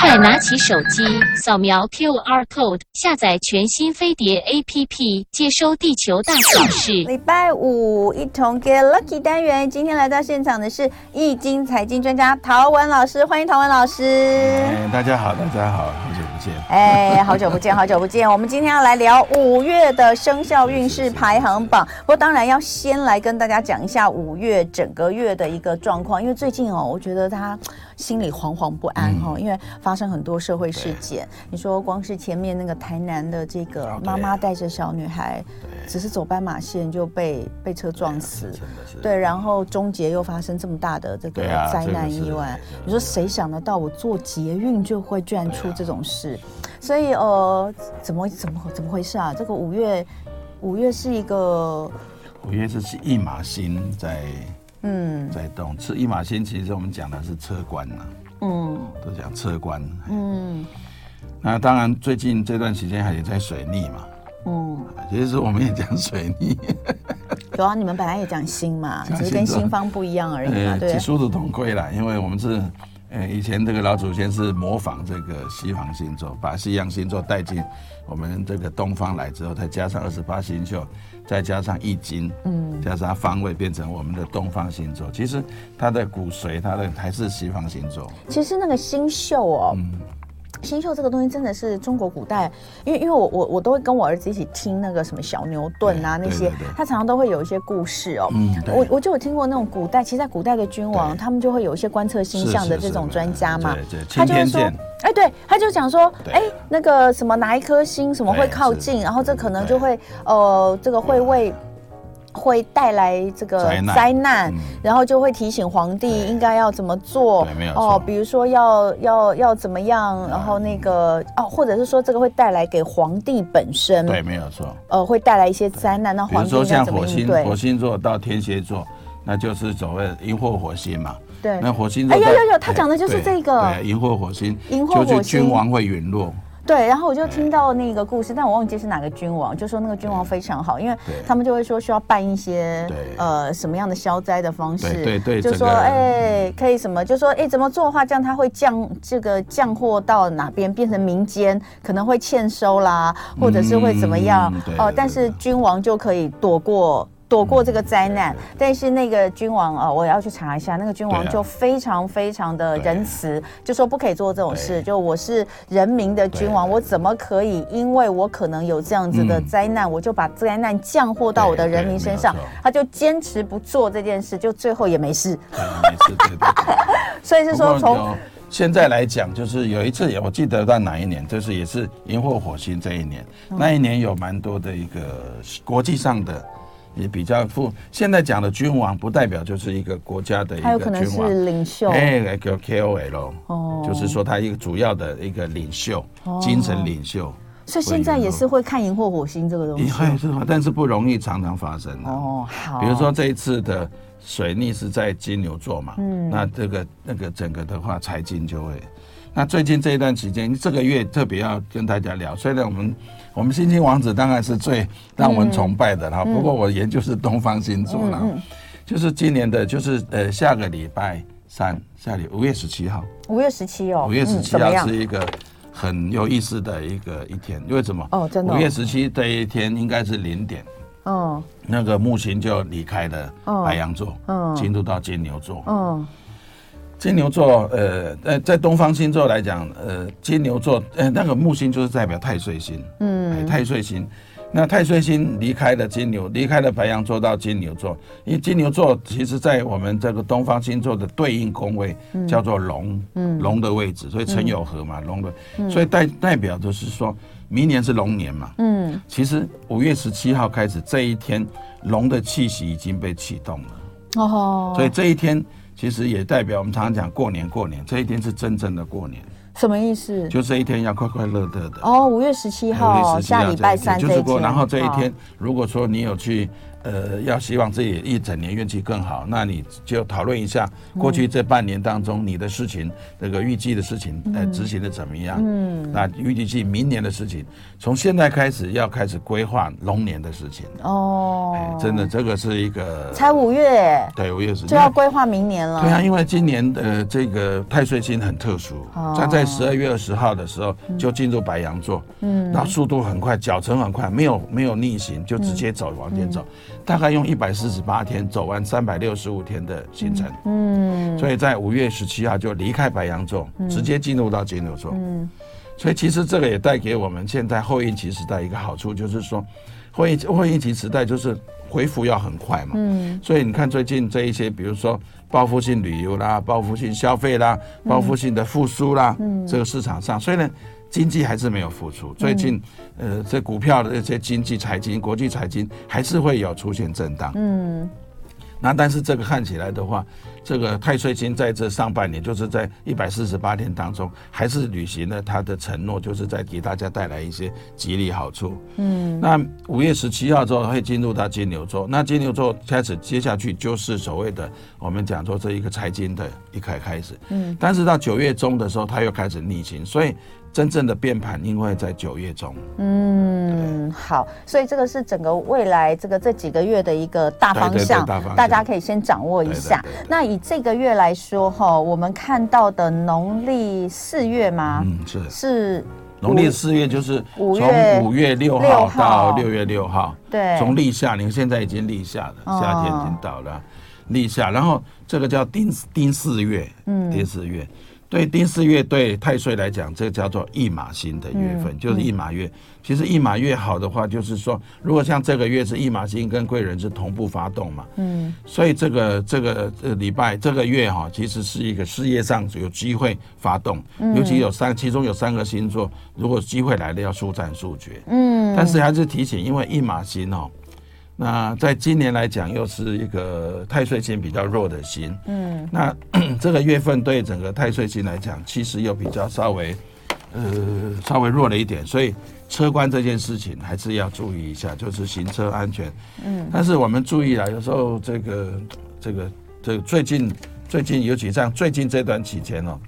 快拿起手机，扫描 QR code，下载全新飞碟 APP，接收地球大小事。礼拜五一同 get lucky 单元，今天来到现场的是易经财经专家陶文老师，欢迎陶文老师。哎，大家好，大家好，好久不见。哎，好久不见，好久不见。我们今天要来聊五月的生肖运势排行榜，不过当然要先来跟大家讲一下五月整个月的一个状况，因为最近哦，我觉得他。心里惶惶不安哈，因为发生很多社会事件。你说光是前面那个台南的这个妈妈带着小女孩，只是走斑马线就被被车撞死，对，然后中捷又发生这么大的这个灾难意外。你说谁想得到我坐捷运就会居然出这种事？所以呃，怎么怎么怎么回事啊？这个五月五月是一个五月这是一马星在。嗯，在动，车一马星，其实我们讲的是车官呐，嗯，都讲车官，嗯，那当然最近这段时间还也在水逆嘛，嗯，其实我们也讲水逆，有啊，你们本来也讲心嘛，只是跟新方不一样而已嘛，对，殊途同归啦，因为我们是，呃，以前这个老祖先是模仿这个西方星座，把西洋星座带进我们这个东方来之后，再加上二十八星宿。再加上易经，嗯，加上方位，变成我们的东方星座。其实它的骨髓，它的还是西方星座。其实那个星宿哦，嗯，星宿这个东西真的是中国古代，因为因为我我我都会跟我儿子一起听那个什么小牛顿啊那些，他常常都会有一些故事哦。嗯，我我就有听过那种古代，其实在古代的君王，他们就会有一些观测星象的这种专家嘛。他就会说，哎，对，他就讲说，哎，那个什么哪一颗星什么会靠近，然后这可能就会呃，这个会为。会带来这个灾难，然后就会提醒皇帝应该要怎么做。哦，比如说要要要怎么样，然后那个哦，或者是说这个会带来给皇帝本身。对，没有错。呃，会带来一些灾难，那皇帝说像火星？火星座到天蝎座，那就是所谓荧惑火星嘛。对，那火星座。哎呦呦呦，他讲的就是这个。对，荧惑火星，荧惑火星，君王会陨落。对，然后我就听到那个故事，但我忘记是哪个君王，就说那个君王非常好，因为他们就会说需要办一些呃什么样的消灾的方式，对对，就说哎可以什么，就说哎怎么做的话，这样他会降这个降祸到哪边，变成民间可能会欠收啦，或者是会怎么样哦，但是君王就可以躲过。躲过这个灾难，但是那个君王啊，我要去查一下，那个君王就非常非常的仁慈，就说不可以做这种事。就我是人民的君王，我怎么可以？因为我可能有这样子的灾难，我就把灾难降祸到我的人民身上。他就坚持不做这件事，就最后也没事。没事，对对对。所以是说，从现在来讲，就是有一次，我记得在哪一年，就是也是荧惑火星这一年，那一年有蛮多的一个国际上的。也比较富。现在讲的君王，不代表就是一个国家的一个君王，他有可能是领袖，哎，叫 KOL，哦，就是说他一个主要的一个领袖，哦、精神领袖。所以现在也是会看荧惑火星这个东西，但是不容易常常发生哦。好，比如说这一次的水逆是在金牛座嘛，嗯，那这个那个整个的话，财经就会。那最近这一段时间，这个月特别要跟大家聊。虽然我们我们星星王子当然是最让我们崇拜的哈，不过我研究是东方星座了，就是今年的，就是呃下个礼拜三，下礼五月十七号，五月十七哦，五月十七号是一个很有意思的一个一天，为什么？哦，真的，五月十七这一天应该是零点，哦，那个木星就离开了白羊座，嗯，进入到金牛座，嗯。金牛座，呃，呃在东方星座来讲，呃，金牛座，呃，那个木星就是代表太岁星，嗯，太岁星，那太岁星离开了金牛，离开了白羊座到金牛座，因为金牛座其实在我们这个东方星座的对应宫位叫做龙，嗯，龙的位置，所以辰酉合嘛，龙的，所以代代表就是说明年是龙年嘛，嗯，其实五月十七号开始这一天，龙的气息已经被启动了，哦，所以这一天。其实也代表我们常常讲过年，过年这一天是真正的过年，什么意思？就这一天要快快乐乐的。哦，五月十七号，下礼拜三，就是过。然后这一天，如果说你有去呃，要希望自己一整年运气更好，那你就讨论一下过去这半年当中你的事情，那个预计的事情，呃，执行的怎么样？嗯，那预计明年的事情，从现在开始要开始规划龙年的事情。哦，哎，真的，这个是一个才五月，对，五月时就要规划明年了。对啊，因为今年的这个太岁星很特殊，它在十二月二十号的时候就进入白羊座，嗯，然后速度很快，脚程很快，没有没有逆行，就直接走往前走。大概用一百四十八天走完三百六十五天的行程，嗯，所以在五月十七号就离开白羊座，直接进入到金牛座，嗯，所以其实这个也带给我们现在后疫情时代一个好处，就是说后疫后疫情时代就是恢复要很快嘛，嗯，所以你看最近这一些，比如说报复性旅游啦、报复性消费啦、报复性的复苏啦，嗯，这个市场上。虽然。经济还是没有复苏，最近，呃，这股票的这些经济财经、国际财经还是会有出现震荡。嗯，那但是这个看起来的话，这个太岁星在这上半年，就是在一百四十八天当中，还是履行了他的承诺，就是在给大家带来一些吉利好处。嗯，那五月十七号之后会进入到金牛座，那金牛座开始接下去就是所谓的我们讲说这一个财经的一开开始。嗯，但是到九月中的时候，他又开始逆行，所以。真正的变盘应该在九月中。嗯，好，所以这个是整个未来这个这几个月的一个大方向，大家可以先掌握一下。那以这个月来说，哈，我们看到的农历四月吗？嗯，是是，农历四月就是从五月六号到六月六号，对，从立夏，你看现在已经立夏了，夏天已经到了，立夏，然后这个叫丁丁四月，嗯，丁四月。对丁巳月对太岁来讲，这个叫做驿马星的月份，嗯、就是驿马月。其实驿马月好的话，就是说，如果像这个月是驿马星跟贵人是同步发动嘛，嗯，所以这个这个呃礼拜这个月哈，其实是一个事业上有机会发动，尤其有三，其中有三个星座，如果机会来了，要速战速决，嗯，但是还是提醒，因为驿马星哦。那在今年来讲，又是一个太岁星比较弱的星，嗯，那这个月份对整个太岁星来讲，其实又比较稍微，呃，稍微弱了一点，所以车关这件事情还是要注意一下，就是行车安全，嗯，但是我们注意啊，有时候这个这个这个最近最近尤其像最近这段期间哦，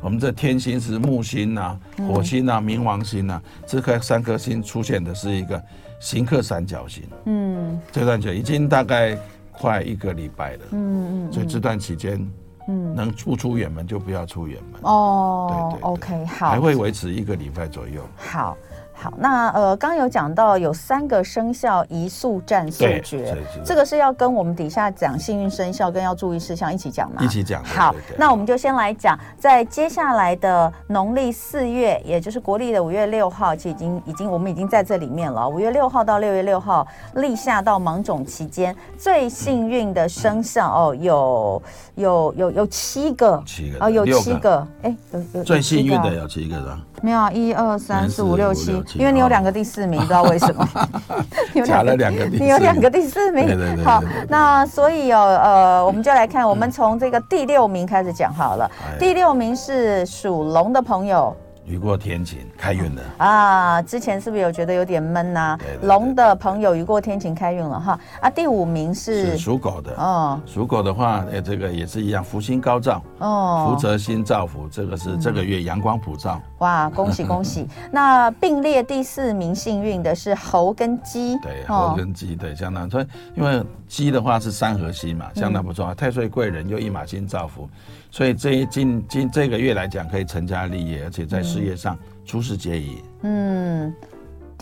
我们这天星是木星啊、火星啊、冥王星啊，这颗三颗星出现的是一个。刑克三角形，嗯，这段就已经大概快一个礼拜了，嗯嗯，所以这段期间，嗯，能不出远门就不要出远门。哦，对对，对，OK，好，还会维持一个礼拜左右，好。好，那呃，刚有讲到有三个生肖宜速战速决，这个是要跟我们底下讲幸运生肖跟要注意事项一起讲吗？一起讲。好，对对对，那我们就先来讲，在接下来的农历四月，也就是国历的五月六号，其实已经已经我们已经在这里面了。五月六号到六月六号，立夏到芒种期间，最幸运的生肖、嗯、哦，有有有有七个，七个哦，有七个，哎，有有，有最幸运的有七个是吧？没有，一二三四五六七，因为你有两个第四名，不知道为什么。加了两个，你有两个第四名。好，那所以有呃，我们就来看，我们从这个第六名开始讲好了。第六名是属龙的朋友。雨过天晴，开运了啊！之前是不是有觉得有点闷呐、啊？龙的朋友雨过天晴，开运了哈！啊，第五名是属狗的哦。属狗的话，哎，这个也是一样，福星高照哦，福泽星照福，这个是这个月阳光普照。哇，恭喜恭喜！那并列第四名幸运的是猴跟鸡。对，猴跟鸡对相当，所以因为鸡的话是三合星嘛，相当不错啊。太岁贵人又一马星造福。所以这一近近这个月来讲，可以成家立业，而且在事业上出师皆宜。嗯，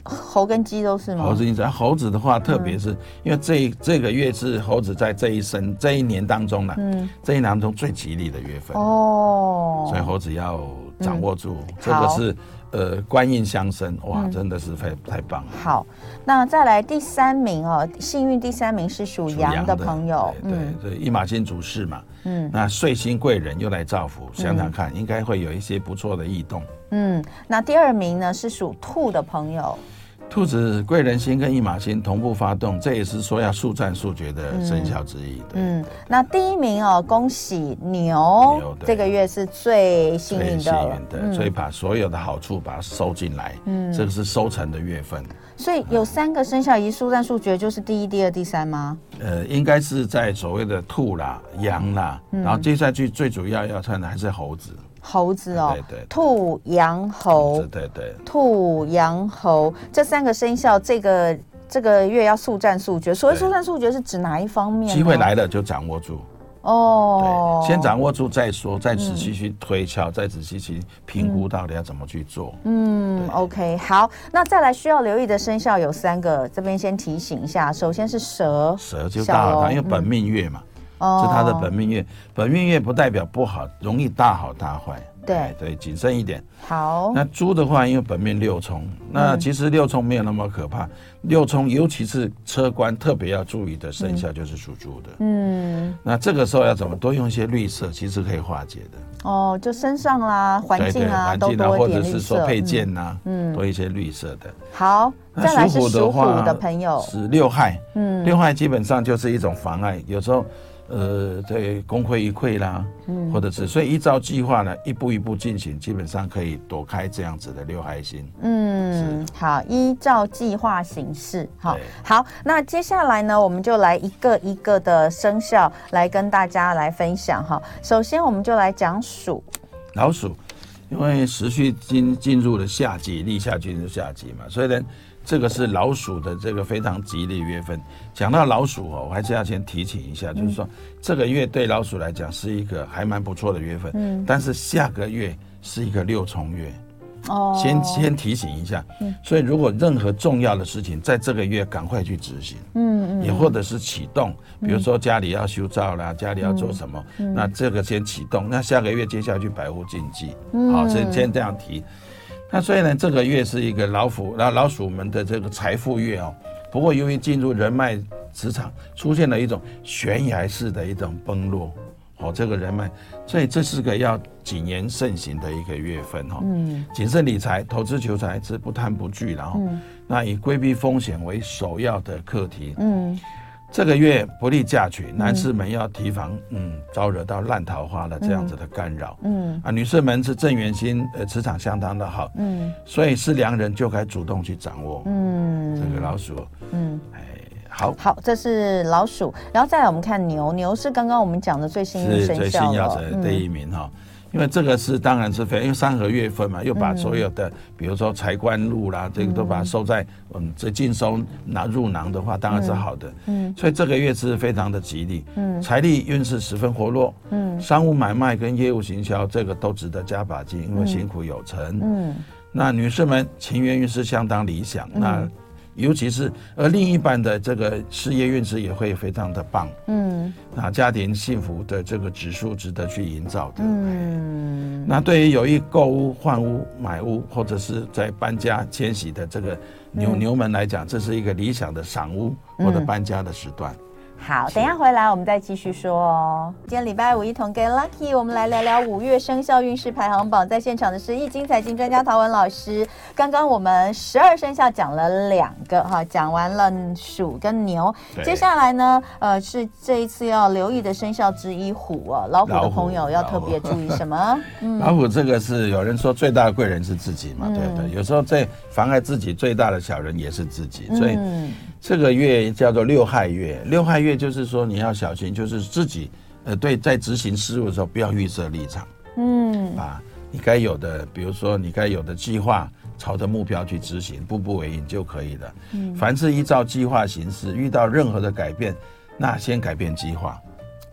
猴跟鸡都是吗？猴子，猴子的话，特别是因为这这个月是猴子在这一生这一年当中呢，嗯，这一年当中最吉利的月份哦，所以猴子要掌握住，这个是。呃，官印相生，哇，真的是太、嗯、太棒了。好，那再来第三名哦，幸运第三名是属羊的朋友，对对，一马金主事嘛，嗯，那岁星贵人又来造福，想想看，应该会有一些不错的异动。嗯，那第二名呢是属兔的朋友。兔子贵人星跟驿马星同步发动，这也是说要速战速决的生肖之一。嗯，那第一名哦，恭喜牛，牛这个月是最幸运的，最幸运的，嗯、所以把所有的好处把它收进来。嗯，这个是收成的月份。所以有三个生肖一速战速决，就是第一、第二、第三吗？呃，应该是在所谓的兔啦、羊啦，嗯、然后接下去最主要要看的还是猴子。猴子哦，对对，兔、羊、猴，对对，兔、羊、猴。这三个生肖，这个这个月要速战速决。所谓速战速决是指哪一方面？机会来了就掌握住。哦，对，先掌握住再说，再仔细去推敲，再仔细去评估到底要怎么去做。嗯，OK，好，那再来需要留意的生肖有三个，这边先提醒一下，首先是蛇，蛇就大好，因为本命月嘛。是他的本命月，本命月不代表不好，容易大好大坏。对对，谨慎一点。好。那猪的话，因为本命六冲，那其实六冲没有那么可怕。六冲，尤其是车官特别要注意的生肖就是属猪的。嗯。那这个时候要怎么多用一些绿色，其实可以化解的。哦，就身上啦，环境啊，都多或者是说配件呐，嗯，多一些绿色的。好。再来是属虎的朋友，是六害。嗯。六害基本上就是一种妨碍，有时候。呃，对，功亏一篑啦，嗯，或者是，所以依照计划呢，一步一步进行，基本上可以躲开这样子的六害星。嗯，好，依照计划行事。好，好，那接下来呢，我们就来一个一个的生肖来跟大家来分享哈。首先，我们就来讲鼠，老鼠，因为时序进进入了夏季，立夏进入夏季嘛，所以呢。这个是老鼠的这个非常吉利月份。讲到老鼠哦，我还是要先提醒一下，就是说这个月对老鼠来讲是一个还蛮不错的月份。嗯。但是下个月是一个六重月。哦。先先提醒一下。嗯。所以如果任何重要的事情在这个月赶快去执行。嗯嗯。也或者是启动，比如说家里要修造啦，家里要做什么，那这个先启动。那下个月接下去百无禁忌。嗯。好，先先这样提。那所以呢，这个月是一个老虎，然后老鼠们的这个财富月哦。不过由于进入人脉职场，出现了一种悬崖式的一种崩落，哦，这个人脉，所以这是个要谨言慎行的一个月份哈。嗯。谨慎理财、投资求财是不贪不惧，然后，那以规避风险为首要的课题。嗯。这个月不利嫁娶，男士们要提防，嗯，招惹到烂桃花的这样子的干扰，嗯，啊，女士们是正缘星，呃，磁场相当的好，嗯，所以是良人就该主动去掌握，嗯，这个老鼠，嗯，哎，好，好，这是老鼠，然后再来我们看牛，牛是刚刚我们讲的最幸运生肖，最新要的第一名哈。因为这个是当然是非常，因为三合月份嘛，又把所有的，比如说财官禄啦，这个都把它收在嗯这尽收拿入囊的话，当然是好的。嗯，所以这个月是非常的吉利。嗯，财力运势十分活络。嗯，商务买卖跟业务行销这个都值得加把劲，因为辛苦有成。嗯，那女士们情缘运势相当理想。那尤其是而另一半的这个事业运势也会非常的棒，嗯，那家庭幸福的这个指数值得去营造的，嗯，那对于有意购屋、换屋、买屋或者是在搬家迁徙的这个牛牛们来讲，这是一个理想的赏屋或者搬家的时段。好，等一下回来我们再继续说哦。今天礼拜五一同 get lucky，我们来聊聊五月生肖运势排行榜。在现场的是易经财经专家陶文老师。刚刚我们十二生肖讲了两个哈，讲完了鼠跟牛。接下来呢，呃，是这一次要留意的生肖之一虎啊。老虎的朋友要特别注意什么？老虎，嗯、老虎这个是有人说最大的贵人是自己嘛？嗯、对对，有时候最妨碍自己最大的小人也是自己，所以。嗯这个月叫做六害月，六害月就是说你要小心，就是自己，呃，对，在执行事务的时候不要预设立场，嗯，啊，你该有的，比如说你该有的计划，朝着目标去执行，步步为营就可以了。嗯，凡是依照计划行事，遇到任何的改变，那先改变计划。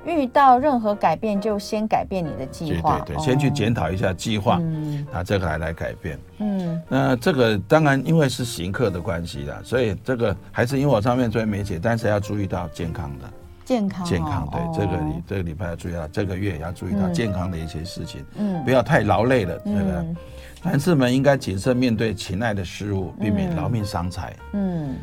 遇到任何改变，就先改变你的计划。对对对，先去检讨一下计划，嗯，啊，这个还来改变。嗯，那这个当然因为是行客的关系啦，所以这个还是因为我上面最没写，但是要注意到健康的。健康，健康，对，这个礼这个礼拜要注意到，这个月也要注意到健康的一些事情。嗯，不要太劳累了。这个男士们应该谨慎面对情爱的事物，避免劳命伤财。嗯。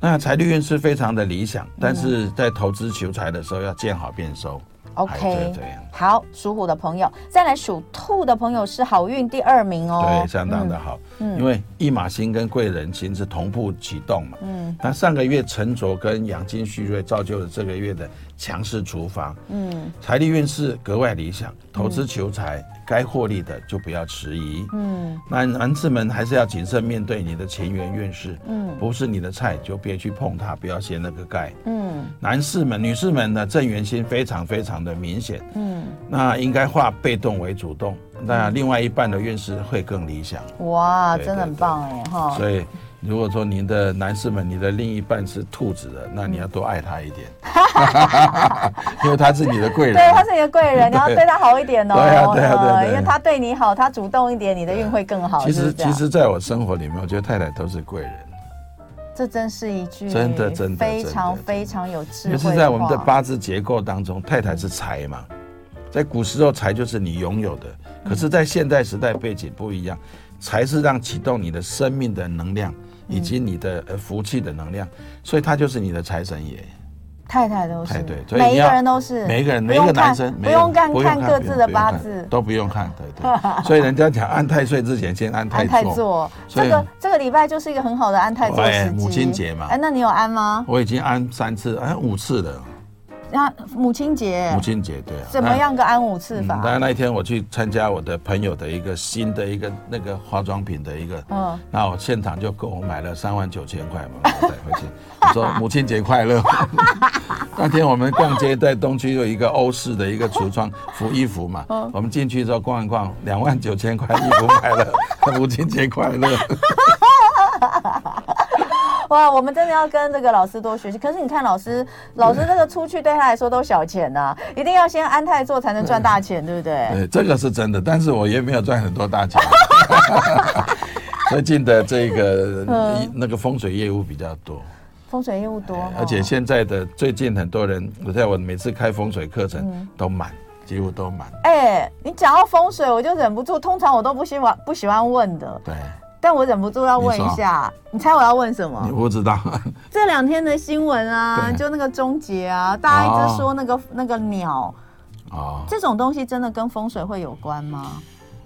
那财力运是非常的理想，但是在投资求财的时候要见好便收。OK，好，属虎的朋友，再来属兔的朋友是好运第二名哦，对，相当的好，嗯，因为驿马星跟贵人星是同步启动嘛，嗯，那上个月沉着跟养精蓄锐造就了这个月的强势厨房，嗯，财力运势格外理想，投资求财。嗯该获利的就不要迟疑。嗯，那男士们还是要谨慎面对你的前缘运势。嗯，不是你的菜就别去碰它，不要掀那个盖。嗯，男士们、女士们的正缘心非常非常的明显。嗯，那应该化被动为主动。那另外一半的运势会更理想。哇，真的很棒哎哈。所以。如果说您的男士们，你的另一半是兔子的，那你要多爱他一点，因为他是你的贵人。对，他是你的贵人，你要对他好一点哦。对啊，对啊，对啊，因为他对你好，他主动一点，你的运会更好。其实，其实，在我生活里面，我觉得太太都是贵人。这真是一句真的真的非常非常有智慧。就是在我们的八字结构当中，太太是财嘛，在古时候财就是你拥有的，可是，在现代时代背景不一样，财是让启动你的生命的能量。以及你的呃福气的能量，所以他就是你的财神爷。太太都是，对，每一个人都是，每一个人，每一个男生不用看看各自的八字，都不用看，对对。所以人家讲安太岁之前先安太座，这个这个礼拜就是一个很好的安太座时机。母亲节嘛，哎，那你有安吗？我已经安三次，哎，五次了。那母亲节，母亲节对啊，怎么样个安五次法？当然那一天我去参加我的朋友的一个新的一个那个化妆品的一个，嗯，那我现场就给我买了三万九千块嘛，我带回去。我说母亲节快乐。那天我们逛街在东区有一个欧式的一个橱窗服衣服嘛，嗯我们进去之后逛一逛，两万九千块衣服买了，母亲节快乐。哇，我们真的要跟这个老师多学习。可是你看，老师，老师这个出去对他来说都小钱呐、啊，一定要先安泰做才能赚大钱，对不对？对，这个是真的。但是我也没有赚很多大钱。最近的这个那个风水业务比较多，风水业务多，而且现在的最近很多人，我在我每次开风水课程都满，几乎都满。哎，你讲到风水，我就忍不住，通常我都不喜欢不喜欢问的。对。但我忍不住要问一下，你，你猜我要问什么？你不知道。这两天的新闻啊，就那个终结啊，大家一直说那个、哦、那个鸟，哦，这种东西真的跟风水会有关吗？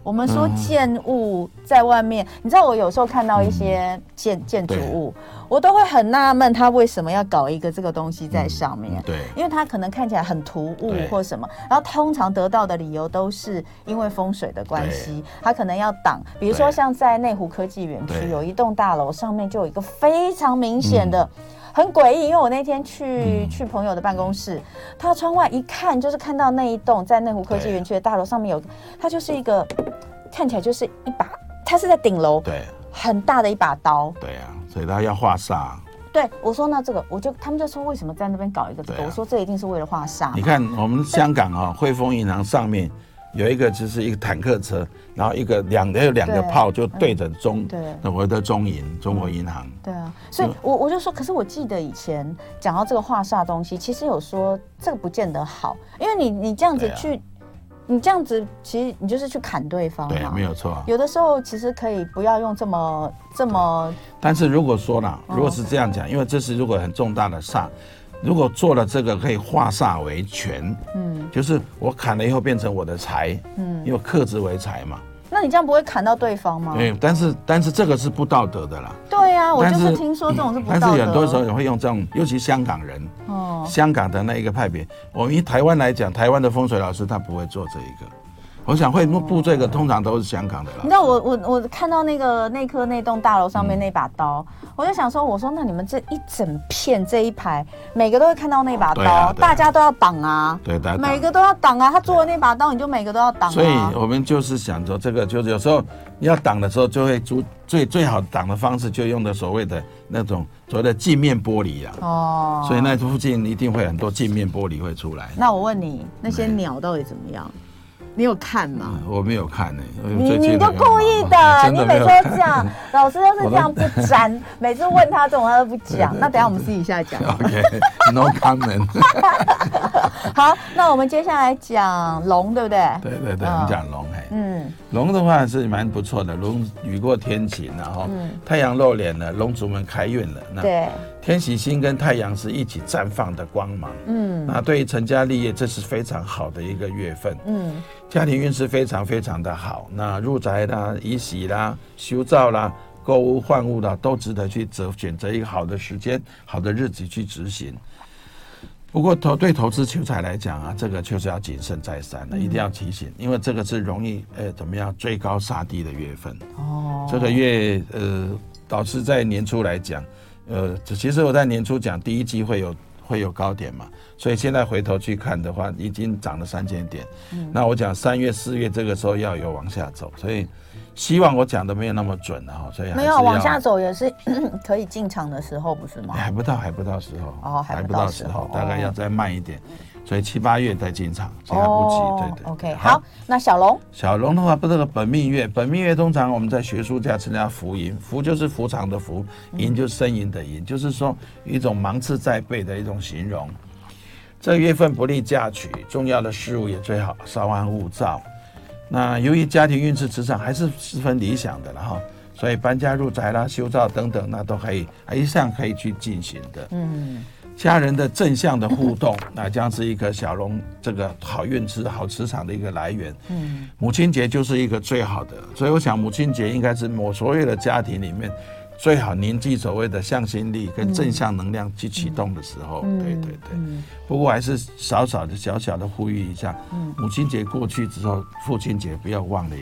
我们说建物在外面，嗯、你知道我有时候看到一些建、嗯、建筑物，我都会很纳闷，他为什么要搞一个这个东西在上面？嗯、对，因为它可能看起来很突兀或什么，然后通常得到的理由都是因为风水的关系，它可能要挡。比如说像在内湖科技园区有一栋大楼，上面就有一个非常明显的。嗯很诡异，因为我那天去、嗯、去朋友的办公室，他窗外一看就是看到那一栋在内湖科技园区的大楼上面有，它就是一个看起来就是一把，它是在顶楼，对，很大的一把刀，对啊，所以他要画煞。对，我说那这个，我就他们就说为什么在那边搞一个这个？啊、我说这一定是为了画煞。你看我们香港啊、哦，汇丰银行上面。有一个就是一个坦克车，然后一个两个有两个炮就对着中，对，我的中银中国银行。对啊，所以我我就说，可是我记得以前讲到这个画煞东西，其实有说这个不见得好，因为你你这样子去，你这样子其实你就是去砍对方嘛。对，没有错。有的时候其实可以不要用这么这么。但是如果说呢，如果是这样讲，因为这是如果很重大的煞。如果做了这个，可以化煞为权，嗯，就是我砍了以后变成我的财，嗯，因为克制为财嘛。那你这样不会砍到对方吗？对，但是但是这个是不道德的啦。对呀、啊，我就是听说这种是不道德。但是很多时候也会用这种，尤其香港人，哦，香港的那一个派别，我们以台湾来讲，台湾的风水老师他不会做这一个。我想会布这个，通常都是香港的啦。你知道我我我看到那个内科那栋大楼上面那把刀，我就想说，我说那你们这一整片这一排，每个都会看到那把刀，大家都要挡啊。对，每个都要挡啊。他做的那把刀，你就每个都要挡。所以我们就是想着这个，就是有时候你要挡的时候，就会最最最好挡的方式，就用的所谓的那种所谓的镜面玻璃啊。哦。所以那附近一定会很多镜面玻璃会出来。那我问你，那些鸟到底怎么样？你有看吗？我没有看呢。你你就故意的，你每次都这样，老师都是这样不沾，每次问他这种他都不讲。那等下我们私底下讲。OK，No comment。好，那我们接下来讲龙，对不对？对对对，我们讲龙。嗯，龙的话是蛮不错的，龙雨过天晴，然后太阳露脸了，龙族们开运了。那对，天喜星跟太阳是一起绽放的光芒。嗯，那对于成家立业，这是非常好的一个月份。嗯，家庭运势非常非常的好。那入宅啦、移喜啦、修造啦、购物换物啦，都值得去择选择一个好的时间、好的日子去执行。不过投对投资求财来讲啊，这个确实要谨慎再三了，一定要提醒，因为这个是容易呃怎么样追高杀低的月份。哦，这个月呃，导师在年初来讲，呃，其实我在年初讲第一季会有会有高点嘛，所以现在回头去看的话，已经涨了三千点。嗯，那我讲三月四月这个时候要有往下走，所以。希望我讲的没有那么准啊，所以没有往下走也是 可以进场的时候，不是吗？还不到，还不到时候哦，还不到时候，大概要再慢一点，所以七八月再进场，其他不急。对对。OK，好，那小龙，小龙的话，不是个本命月，本命月通常我们在学术家称它福吟，福就是福长的福，吟就是呻吟的吟，就是说一种芒刺在背的一种形容。这个月份不利嫁娶，重要的事物也最好稍安勿躁。那由于家庭运势磁场还是十分理想的了哈，所以搬家入宅啦、修造等等，那都可以，还一向可以去进行的。嗯，家人的正向的互动，那将是一个小龙这个好运势、好磁场的一个来源。嗯，母亲节就是一个最好的，所以我想母亲节应该是我所有的家庭里面。最好凝聚所谓的向心力跟正向能量去启动的时候，嗯、对对对。嗯、不过还是少少的小小的呼吁一下，嗯、母亲节过去之后，父亲节不要忘了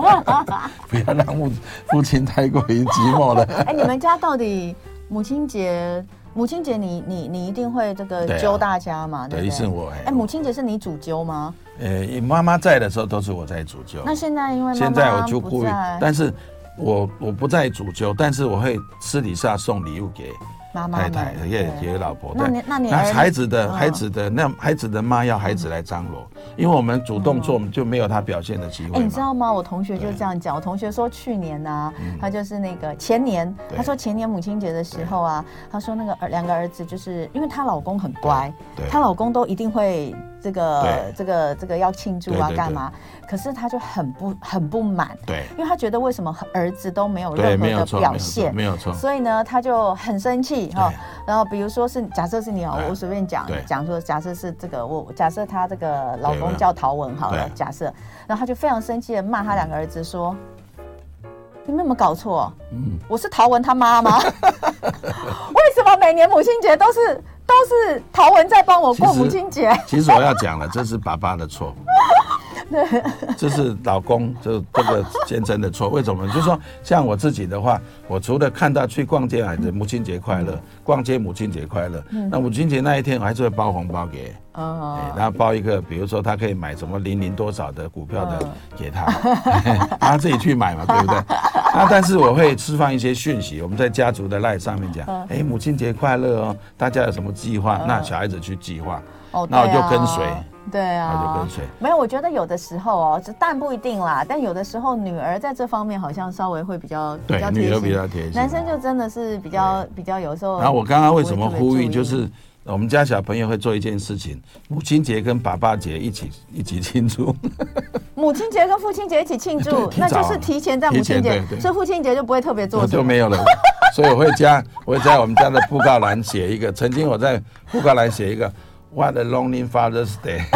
不要让父父亲太过于寂寞了。哎，你们家到底母亲节？母亲节你你你一定会这个揪大家嘛？对，对，是我。哎，母亲节是你主揪吗？呃，妈妈在的时候都是我在主揪。那现在因为现在我就故意，但是。我我不在主揪，但是我会私底下送礼物给太太，也有老婆。那你那你孩子的孩子的那孩子的妈要孩子来张罗，因为我们主动做就没有他表现的机会。你知道吗？我同学就这样讲。我同学说去年呢，他就是那个前年，他说前年母亲节的时候啊，他说那个儿两个儿子就是因为她老公很乖，她老公都一定会这个这个这个要庆祝啊干嘛。可是他就很不很不满，对，因为他觉得为什么儿子都没有任何的表现，没有错，所以呢，他就很生气哈。然后比如说是假设是你哦，我随便讲讲说，假设是这个我假设他这个老公叫陶文好了，假设，然后他就非常生气的骂他两个儿子说：“你们有没有搞错？嗯，我是陶文他妈吗？为什么每年母亲节都是都是陶文在帮我过母亲节？其实我要讲了，这是爸爸的错。” 这是老公就这个先生的错，为什么？就是说，像我自己的话，我除了看到去逛街，还是母亲节快乐，逛街母亲节快乐。那母亲节那一天，我还是会包红包给哦，然后包一个，比如说他可以买什么零零多少的股票的给他，让 他自己去买嘛，对不对？那但是我会释放一些讯息，我们在家族的 LINE 上面讲，哎，母亲节快乐哦，大家有什么计划？那小孩子去计划，那我就跟随。对啊，没有，我觉得有的时候哦，但不一定啦。但有的时候，女儿在这方面好像稍微会比较对，比较女儿比较贴心，男生就真的是比较比较有时候。然后我刚刚为什么呼吁，就是我们家小朋友会做一件事情，母亲节跟爸爸节一起一起庆祝。母亲节跟父亲节一起庆祝，那就是提前在母亲节，所以父亲节就不会特别做，就没有了。所以我会加，我会在我们家的布告栏写一个，曾经我在布告栏写一个。What a lonely Father's Day！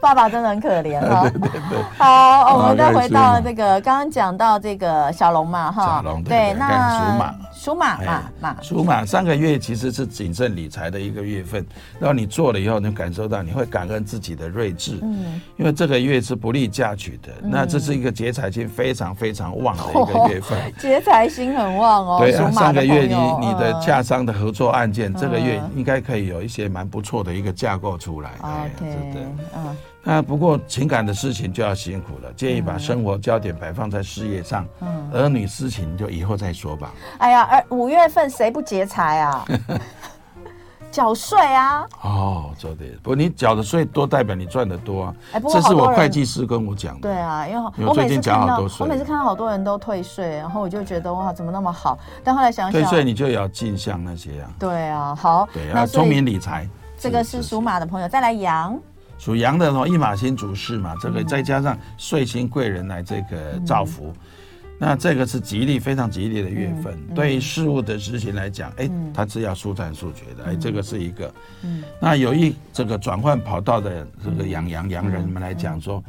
爸爸真的很可怜 哈。对对对。好，我们再回到这个刚刚讲到这个小龙嘛哈。小龙对，那属马。属马马马，属马上个月其实是谨慎理财的一个月份，然后你做了以后，你感受到你会感恩自己的睿智，嗯，因为这个月是不利嫁娶的，那这是一个劫财星非常非常旺的一个月份，劫财星很旺哦。对啊，上个月你你的洽商的合作案件，这个月应该可以有一些蛮不错的一个架构出来。OK，对，嗯。那不过情感的事情就要辛苦了，建议把生活焦点摆放在事业上，嗯，儿女私情就以后再说吧。哎呀，而五月份谁不劫财啊？缴税啊！哦，对的，不，你缴的税多，代表你赚的多啊。哎，不过这是我会计师跟我讲的。对啊，因为我最近缴好多税，我每次看到好多人都退税，然后我就觉得哇，怎么那么好？但后来想想，退税你就要进项那些啊。对啊，好，对，啊聪明理财。这个是属马的朋友，再来羊。属羊的哦，一马星主事嘛，这个再加上岁星贵人来这个造福。嗯那这个是吉利，非常吉利的月份。对于事物的执行来讲，哎、嗯，它是要速战速决的。哎、嗯，这个是一个。嗯。那有一这个转换跑道的这个羊羊羊人们来讲说，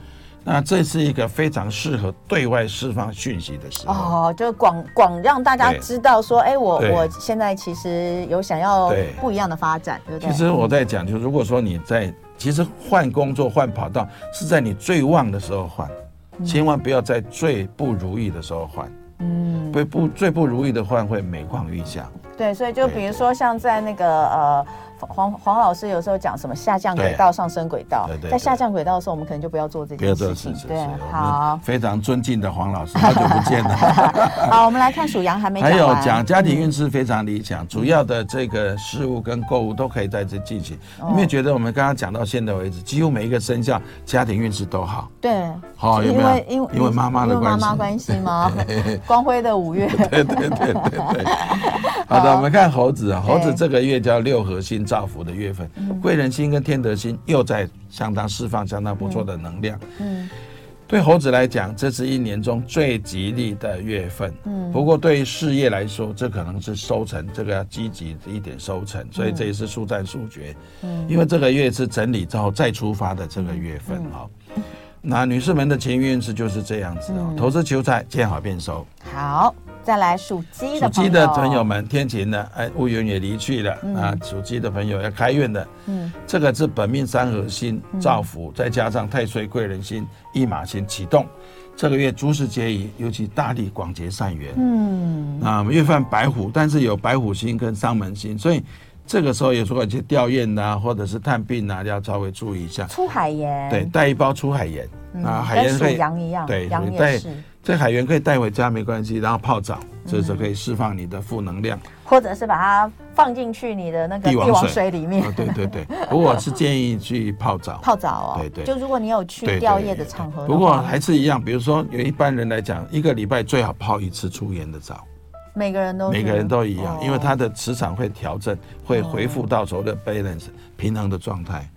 那这是一个非常适合对外释放讯息的时候。哦，就广广让大家知道说，哎对，我我现在其实有想要不一样的发展，对，对不对？其实我在讲，就如果说你在其实换工作换跑道是在你最旺的时候换。千万不要在最不如意的时候换，嗯，不不最不如意的换会每况愈下。对，所以就比如说像在那个呃。黄黄老师有时候讲什么下降轨道、上升轨道，在下降轨道的时候，我们可能就不要做这件事情。对，好，非常尊敬的黄老师，好久不见了。好，我们来看属羊还没。还有讲家庭运势非常理想，主要的这个事物跟购物都可以在这进行。有没有觉得我们刚刚讲到现在为止，几乎每一个生肖家庭运势都好？对，好，因为因为因为妈妈的关系，妈妈关系吗？光辉的五月。对对对对对。好的，我们看猴子啊，猴子这个月叫六合星。造福的月份，贵人星跟天德星又在相当释放相当不错的能量。嗯，对猴子来讲，这是一年中最吉利的月份。嗯，不过对于事业来说，这可能是收成，这个要积极一点收成，所以这也是速战速决。嗯，因为这个月是整理之后再出发的这个月份哦。那女士们的情运是就是这样子哦，投资求财见好便收。好。再来属鸡的属鸡的朋友们，天晴了，哎，乌云也离去了、嗯、啊。属鸡的朋友要开运的，嗯，这个是本命三合星造福，嗯、再加上太岁贵人星、驿马星启动，这个月诸事皆宜，尤其大力广结善缘。嗯，啊，月份白虎，但是有白虎星跟丧门星，所以这个时候有时候去吊唁呐，或者是探病呐，要稍微注意一下。出海盐，对，带一包出海盐，嗯、啊，海盐跟属羊一样，对，羊也是。这海盐可以带回家没关系，然后泡澡，这是可以释放你的负能量，或者是把它放进去你的那个帝王水里面。对对对，不过我是建议去泡澡。泡澡哦，对对。就如果你有去吊唁的场合，不过还是一样，比如说有一般人来讲，一个礼拜最好泡一次出盐的澡。每个人都每个人都一样，因为它的磁场会调整，会恢复到所谓的 balance 平衡的状态。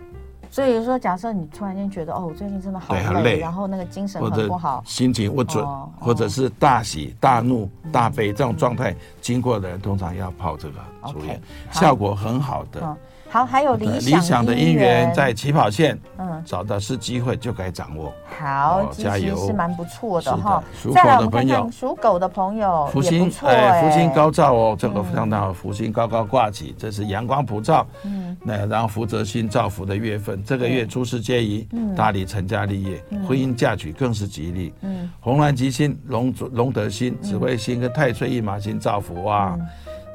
所以说，假设你突然间觉得哦，我最近真的好累，然后那个精神很不好，心情不准，哦、或者是大喜大怒、嗯、大悲这种状态经过的人，通常要泡这个足浴效果很好的。嗯好，还有理想理想的姻缘在起跑线，嗯，找到是机会就该掌握。好，加油，是蛮不错的哈。属狗的朋友，属狗的朋友，福星哎，福星高照哦，这个相当好，福星高高挂起，这是阳光普照。嗯，那然后福泽星造福的月份，这个月诸事皆宜，大力成家立业，婚姻嫁娶更是吉利。嗯，红鸾吉星、龙龙德星、紫微星跟太岁一马星造福哇。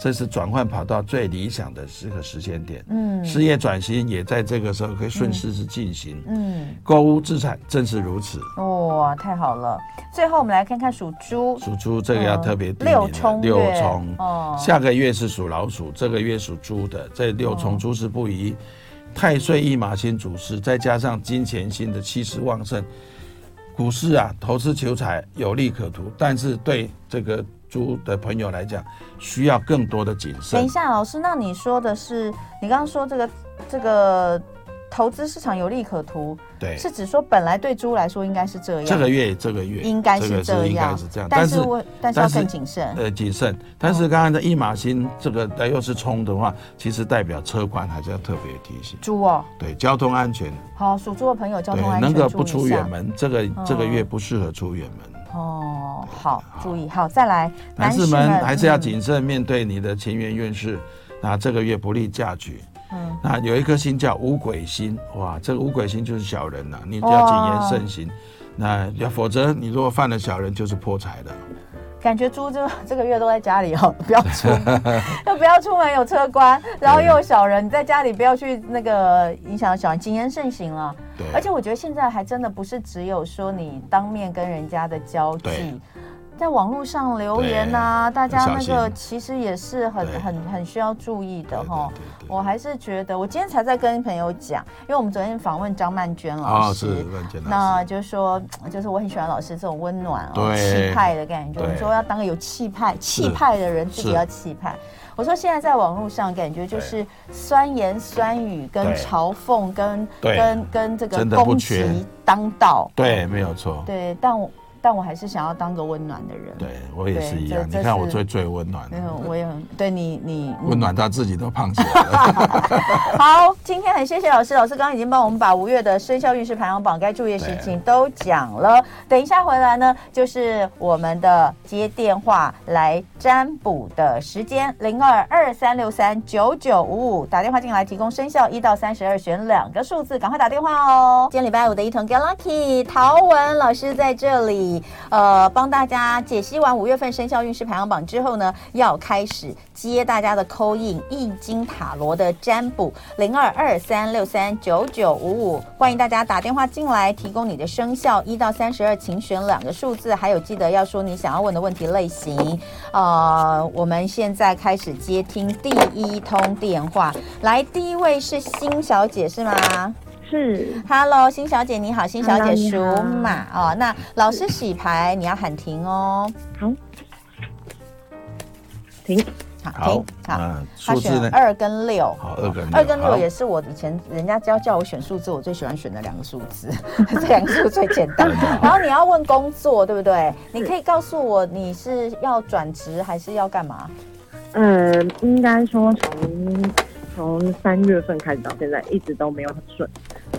这是转换跑道最理想的四个时间点，嗯，事业转型也在这个时候可以顺势是进行，嗯，购物资产正是如此，哇，太好了！最后我们来看看属猪，属猪这个要特别六冲六冲，哦，下个月是属老鼠，这个月属猪的，这六冲诸事不宜，太岁一马星主事，再加上金钱星的气势旺盛，股市啊，投资求财有利可图，但是对这个。猪的朋友来讲，需要更多的谨慎。等一下，老师，那你说的是，你刚刚说这个这个投资市场有利可图，对，是指说本来对猪来说应该是这样。这个月，这个月应该是这样，应该是这样。但是，但是要更谨慎。呃，谨慎。但是刚刚的一马星这个又是冲的话，其实代表车管还是要特别提醒。猪哦，对，交通安全。好，属猪的朋友交通安全，能够不出远门，这个这个月不适合出远门。哦，好，注意，好，再来，男士们还是要谨慎面对你的情缘运势。那这个月不利嫁娶。嗯，那有一颗星叫五鬼星，哇，这个五鬼星就是小人呐，你要谨言慎行。那要否则你如果犯了小人，就是破财的。感觉猪这 这个月都在家里哦，不要出，又不要出门 有车关，然后又有小人，你在家里不要去那个影响小人，谨言慎行了。对，而且我觉得现在还真的不是只有说你当面跟人家的交际，在网络上留言啊，大家那个其实也是很很很需要注意的哈。我还是觉得，我今天才在跟朋友讲，因为我们昨天访问张曼娟老师，那就是说，就是我很喜欢老师这种温暖哦气派的感觉。我们说要当个有气派气派的人，自己要气派。我说现在在网络上感觉就是酸言酸语跟嘲讽跟跟跟这个攻击当道。对，没有错。对，但我。但我还是想要当个温暖的人。对，我也是一样。你看我最最温暖。没有，我也很对你，你温暖到自己都胖起来了。好，今天很谢谢老师，老师刚刚已经帮我们把五月的生肖运势排行榜该注意的事情都讲了。等一下回来呢，就是我们的接电话来占卜的时间，零二二三六三九九五五，打电话进来提供生肖一到三十二选两个数字，赶快打电话哦。今天礼拜五的一同 Get Lucky，陶文老师在这里。呃，帮大家解析完五月份生肖运势排行榜之后呢，要开始接大家的 call in 易经塔罗的占卜，零二二三六三九九五五，欢迎大家打电话进来，提供你的生肖一到三十二，请选两个数字，还有记得要说你想要问的问题类型。呃，我们现在开始接听第一通电话，来，第一位是辛小姐是吗？是，Hello，辛小姐你好，新小姐属马哦。那老师洗牌，你要喊停哦。好，停，好，停，好。他选二跟六，好，二跟二跟六也是我以前人家教叫我选数字，我最喜欢选的两个数字，这两个数字最简单。然后你要问工作，对不对？你可以告诉我你是要转职还是要干嘛？呃，应该说从。从三月份开始到现在，一直都没有很顺。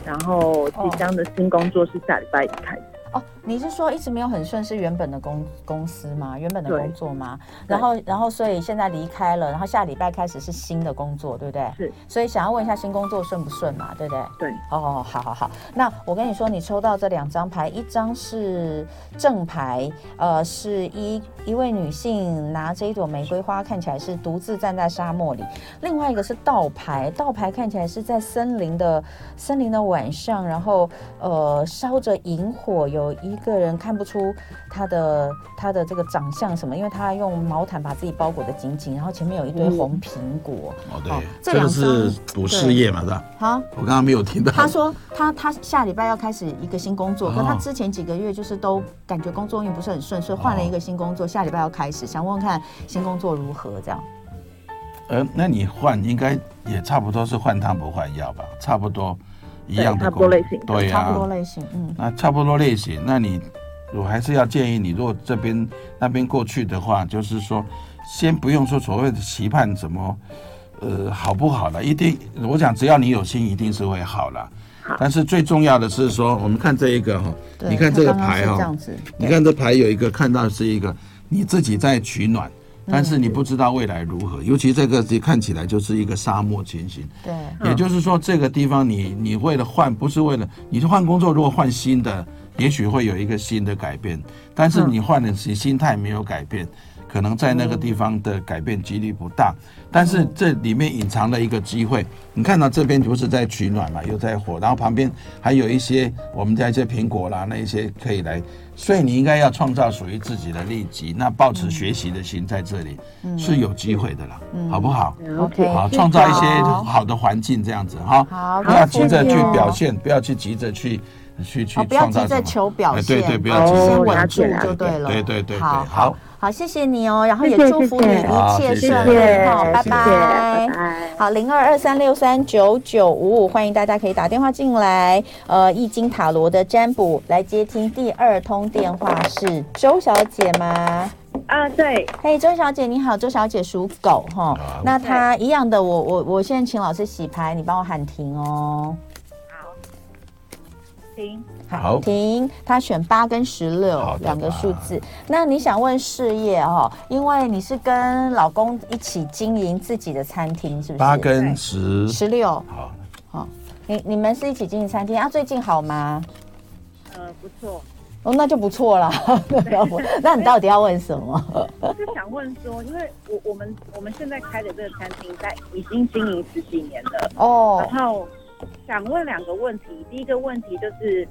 然后即将的新工作是下礼拜一开始。哦，你是说一直没有很顺，是原本的公公司吗？原本的工作吗？然后，然后，所以现在离开了，然后下礼拜开始是新的工作，对不对？是。所以想要问一下新工作顺不顺嘛？对不对？对。哦，好好好。那我跟你说，你抽到这两张牌，一张是正牌，呃，是一一位女性拿着一朵玫瑰花，看起来是独自站在沙漠里；另外一个是倒牌，倒牌看起来是在森林的森林的晚上，然后呃烧着萤火有。有一个人看不出他的他的这个长相什么，因为他用毛毯把自己包裹得紧紧，然后前面有一堆红苹果。哦，对，这个是补事业嘛，是吧？好，我刚刚没有听到。他说他他下礼拜要开始一个新工作，可他之前几个月就是都感觉工作运不是很顺，所以换了一个新工作，下礼拜要开始，想问问看新工作如何这样。呃，那你换应该也差不多是换汤不换药吧？差不多。一样的差不多类型，对呀，差不多类型，嗯，那差不多类型，那你我还是要建议你，如果这边那边过去的话，就是说，先不用说所谓的期盼什么，呃，好不好了，一定，我想只要你有心，一定是会好了。好，但是最重要的是说，我们看这一个哈，你看这个牌哈，你看这牌有一个看到是一个你自己在取暖。但是你不知道未来如何，尤其这个看起来就是一个沙漠情形。对，也就是说这个地方你你为了换，不是为了你换工作，如果换新的，也许会有一个新的改变。但是你换的是心态没有改变。可能在那个地方的改变几率不大，但是这里面隐藏了一个机会。你看到这边不是在取暖嘛，又在火，然后旁边还有一些我们家一些苹果啦，那一些可以来，所以你应该要创造属于自己的利己。那抱持学习的心在这里是有机会的啦，好不好？OK，好，创造一些好的环境这样子哈。好，不要急着去表现，不要去急着去去去创造什么。不要急着求表现，对对，不要急着稳住就对了。对对对，好好。好，谢谢你哦，然后也祝福你一切顺利，好，拜拜。好，零二二三六三九九五五，欢迎大家可以打电话进来。呃，易经塔罗的占卜来接听第二通电话是周小姐吗？啊，对。嘿，周小姐你好，周小姐属狗哈。那她一样的，我我我现在请老师洗牌，你帮我喊停哦。好，停。好，停。他选八跟十六两个数字。那你想问事业哦？因为你是跟老公一起经营自己的餐厅，是不是？八跟十十六。好，好。你你们是一起经营餐厅啊？最近好吗？呃，不错。哦，那就不错了。那你到底要问什么？我是想问说，因为我我们我们现在开的这个餐厅在已经经营十几年了哦。然后想问两个问题，第一个问题就是。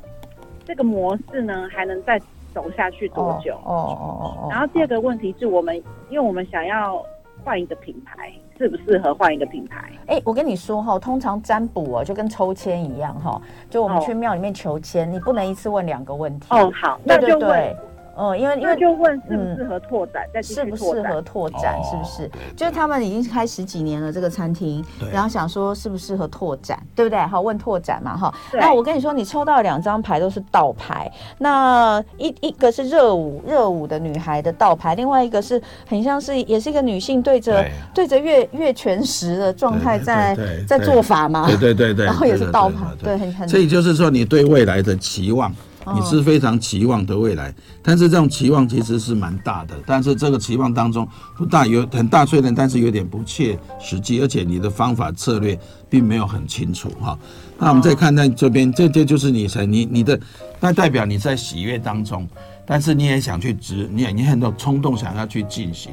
这个模式呢，还能再走下去多久？哦哦哦哦。然后第二个问题是我们，因为我们想要换一个品牌，适不适合换一个品牌？哎，我跟你说哈，通常占卜哦，就跟抽签一样哈，就我们去庙里面求签，你不能一次问两个问题。哦，好，那就问。嗯，因为因为就问适不适合拓展，再适不适合拓展，是不是？就是他们已经开十几年了这个餐厅，然后想说适不适合拓展，对不对？好，问拓展嘛，哈。那我跟你说，你抽到两张牌都是倒牌，那一一个是热舞热舞的女孩的倒牌，另外一个是很像是也是一个女性对着对着月月全食的状态在在做法嘛，对对对对，然后也是倒牌，对，很很。所以就是说，你对未来的期望。你是非常期望的未来，但是这种期望其实是蛮大的，但是这个期望当中不大，有很大虽然，但是有点不切实际，而且你的方法策略并没有很清楚哈。那我们再看看这边，这这就是你才你你的，那代表你在喜悦当中，但是你也想去执，你也你很多冲动想要去进行。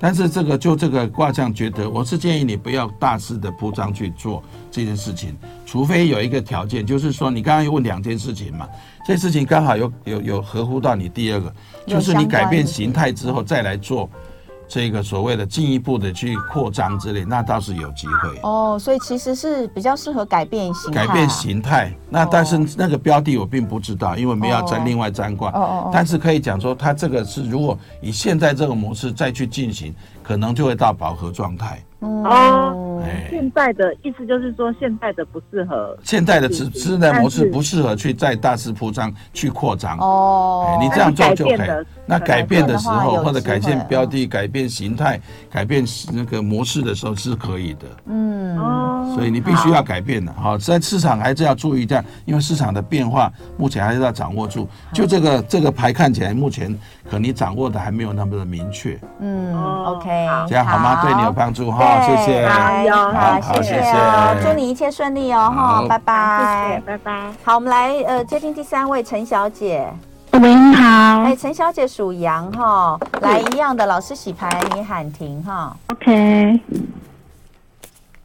但是这个就这个卦象觉得，我是建议你不要大肆的铺张去做这件事情，除非有一个条件，就是说你刚刚又问两件事情嘛，这事情刚好有有有合乎到你第二个，就是你改变形态之后再来做。这个所谓的进一步的去扩张之类，那倒是有机会哦。所以其实是比较适合改变形态，改变形态。那但是那个标的我并不知道，因为没有再另外占卦。哦哦。但是可以讲说，它这个是如果以现在这个模式再去进行，可能就会到饱和状态。哦，现在的意思就是说，现在的不适合，现在的是现在模式不适合去再大肆铺张去扩张。哦，你这样做就可以。那改变的时候，或者改变标的、改变形态、改变那个模式的时候是可以的。嗯，哦，所以你必须要改变的。好，在市场还是要注意一下，因为市场的变化目前还是要掌握住。就这个这个牌看起来，目前可能你掌握的还没有那么的明确。嗯，OK，这样好吗？对你有帮助哈。谢谢，好，谢谢哦，祝你一切顺利哦，哈，拜拜，拜拜。好，我们来呃接听第三位陈小姐。喂，你好。哎，陈小姐属羊哈，来一样的老师洗牌，你喊停哈。OK，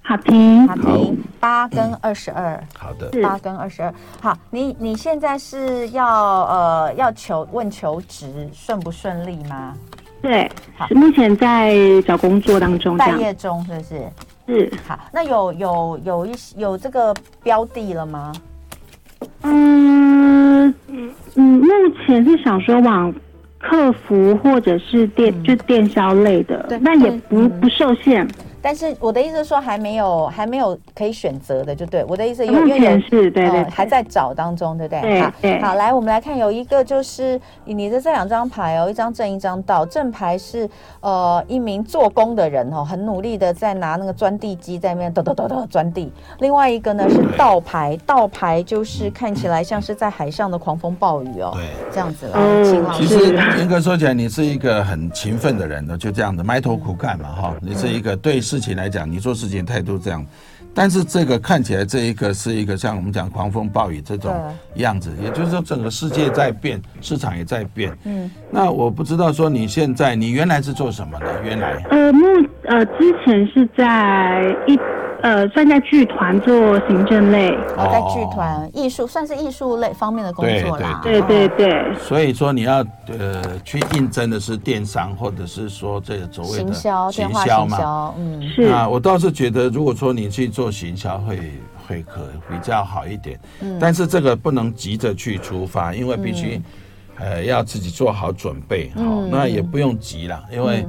好停，好停。八跟二十二，好的，八跟二十二。好，你你现在是要呃要求问求职顺不顺利吗？对，好，目前在找工作当中，待业中是不是？是。好，那有有有一些有这个标的了吗？嗯嗯，目前是想说往客服或者是电、嗯、就电销类的，对，但也不、嗯、不受限。但是我的意思是说，还没有还没有可以选择的，就对。我的意思有，目前是对对，还在找当中，对不对？对对。好，来，我们来看，有一个就是你的这两张牌哦，一张正，一张倒。正牌是呃一名做工的人哦，很努力的在拿那个钻地机在那边抖抖抖抖钻地。另外一个呢是倒牌，倒牌就是看起来像是在海上的狂风暴雨哦。对，这样子了。嗯，其实严格说起来，你是一个很勤奋的人呢，就这样子埋头苦干嘛哈。你是一个对。事情来讲，你做事情态度这样，但是这个看起来这一个是一个像我们讲狂风暴雨这种样子，也就是说整个世界在变，市场也在变。嗯，那我不知道说你现在你原来是做什么的？原来呃目呃之前是在一。呃，算在剧团做行政类，哦，在剧团艺术算是艺术类方面的工作啦。对对对。所以说你要呃去应征的是电商，或者是说这个所谓的行销、行销嘛。嗯，是。啊，我倒是觉得，如果说你去做行销，会会可比较好一点。嗯。但是这个不能急着去出发，因为必须呃要自己做好准备。好，那也不用急了，因为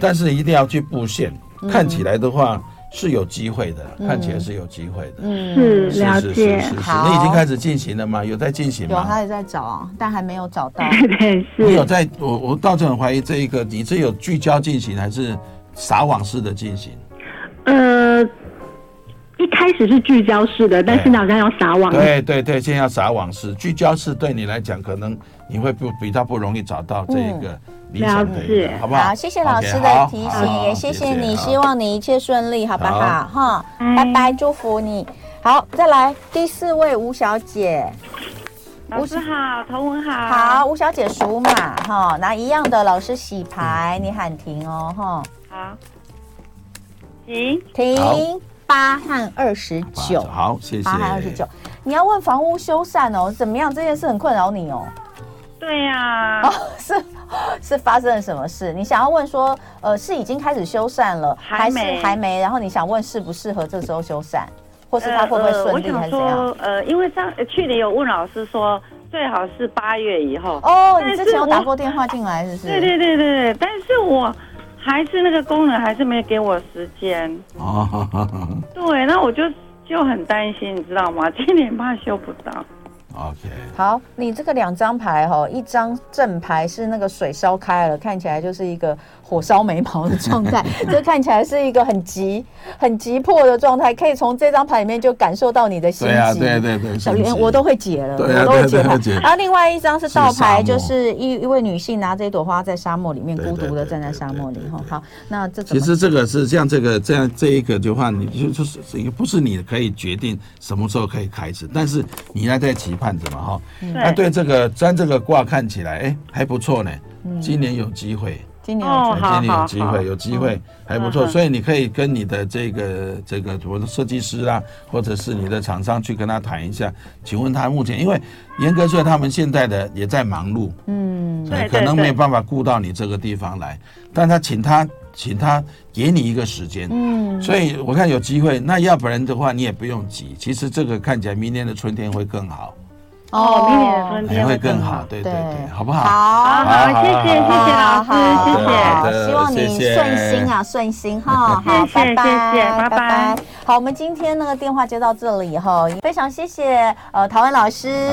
但是一定要去布线。看起来的话。是有机会的，看起来是有机会的。嗯，是了解。是是是。你已经开始进行了吗？有在进行吗？有，他也在找，但还没有找到。对，是。你有在？我我倒是很怀疑这一个，你是有聚焦进行还是撒网式的进行？呃，一开始是聚焦式的，但是你好像要撒网。对对对，现在要撒网式。聚焦式对你来讲，可能你会不比较不容易找到这一个。嗯了解，好不好？好，谢谢老师的提醒，也谢谢你，希望你一切顺利，好不好？哈，拜拜，祝福你。好，再来第四位吴小姐，老师好，童文好。好，吴小姐属马，哈，拿一样的老师洗牌，你喊停哦，哈。好，停停，八和二十九，好，谢谢。八和二十九，你要问房屋修缮哦，怎么样？这件事很困扰你哦。对呀、啊哦，是是发生了什么事？你想要问说，呃，是已经开始修缮了，还是还没？然后你想问适不适合这时候修缮，或是它会不会顺利，还是怎样？呃，因为上去年有问老师说，最好是八月以后。哦，你之前有打过电话进来，是不是？对对对对，但是我还是那个工人还是没给我时间。哦，对，那我就就很担心，你知道吗？今年怕修不到。OK，好，你这个两张牌哈，一张正牌是那个水烧开了，看起来就是一个火烧眉毛的状态，这看起来是一个很急、很急迫的状态，可以从这张牌里面就感受到你的心急。对啊，对对对，连我都会解了，我都会解牌。对对对对，然后另外一张是倒牌，就是一一位女性拿着一朵花在沙漠里面孤独的站在沙漠里哈。好，那这其实这个是像这个这样这一个的话，你就就是不是你可以决定什么时候可以开始，但是你还在期盼着嘛哈。那对这个占这个卦看起来，哎，还不错呢。今年有机会，今年今年有机会，有机会还不错。所以你可以跟你的这个这个我的设计师啊，或者是你的厂商去跟他谈一下。请问他目前，因为严格说他们现在的也在忙碌，嗯，可能没有办法顾到你这个地方来。但他请他请他给你一个时间，嗯，所以我看有机会。那要不然的话，你也不用急。其实这个看起来明年的春天会更好。哦，明年的春天会更好，对对对，好不好？好，好，谢谢，谢谢老师，谢谢，希望你顺心啊，顺心哈，好，拜拜，谢谢，拜拜。好，我们今天那个电话接到这里以后，非常谢谢呃陶文老师。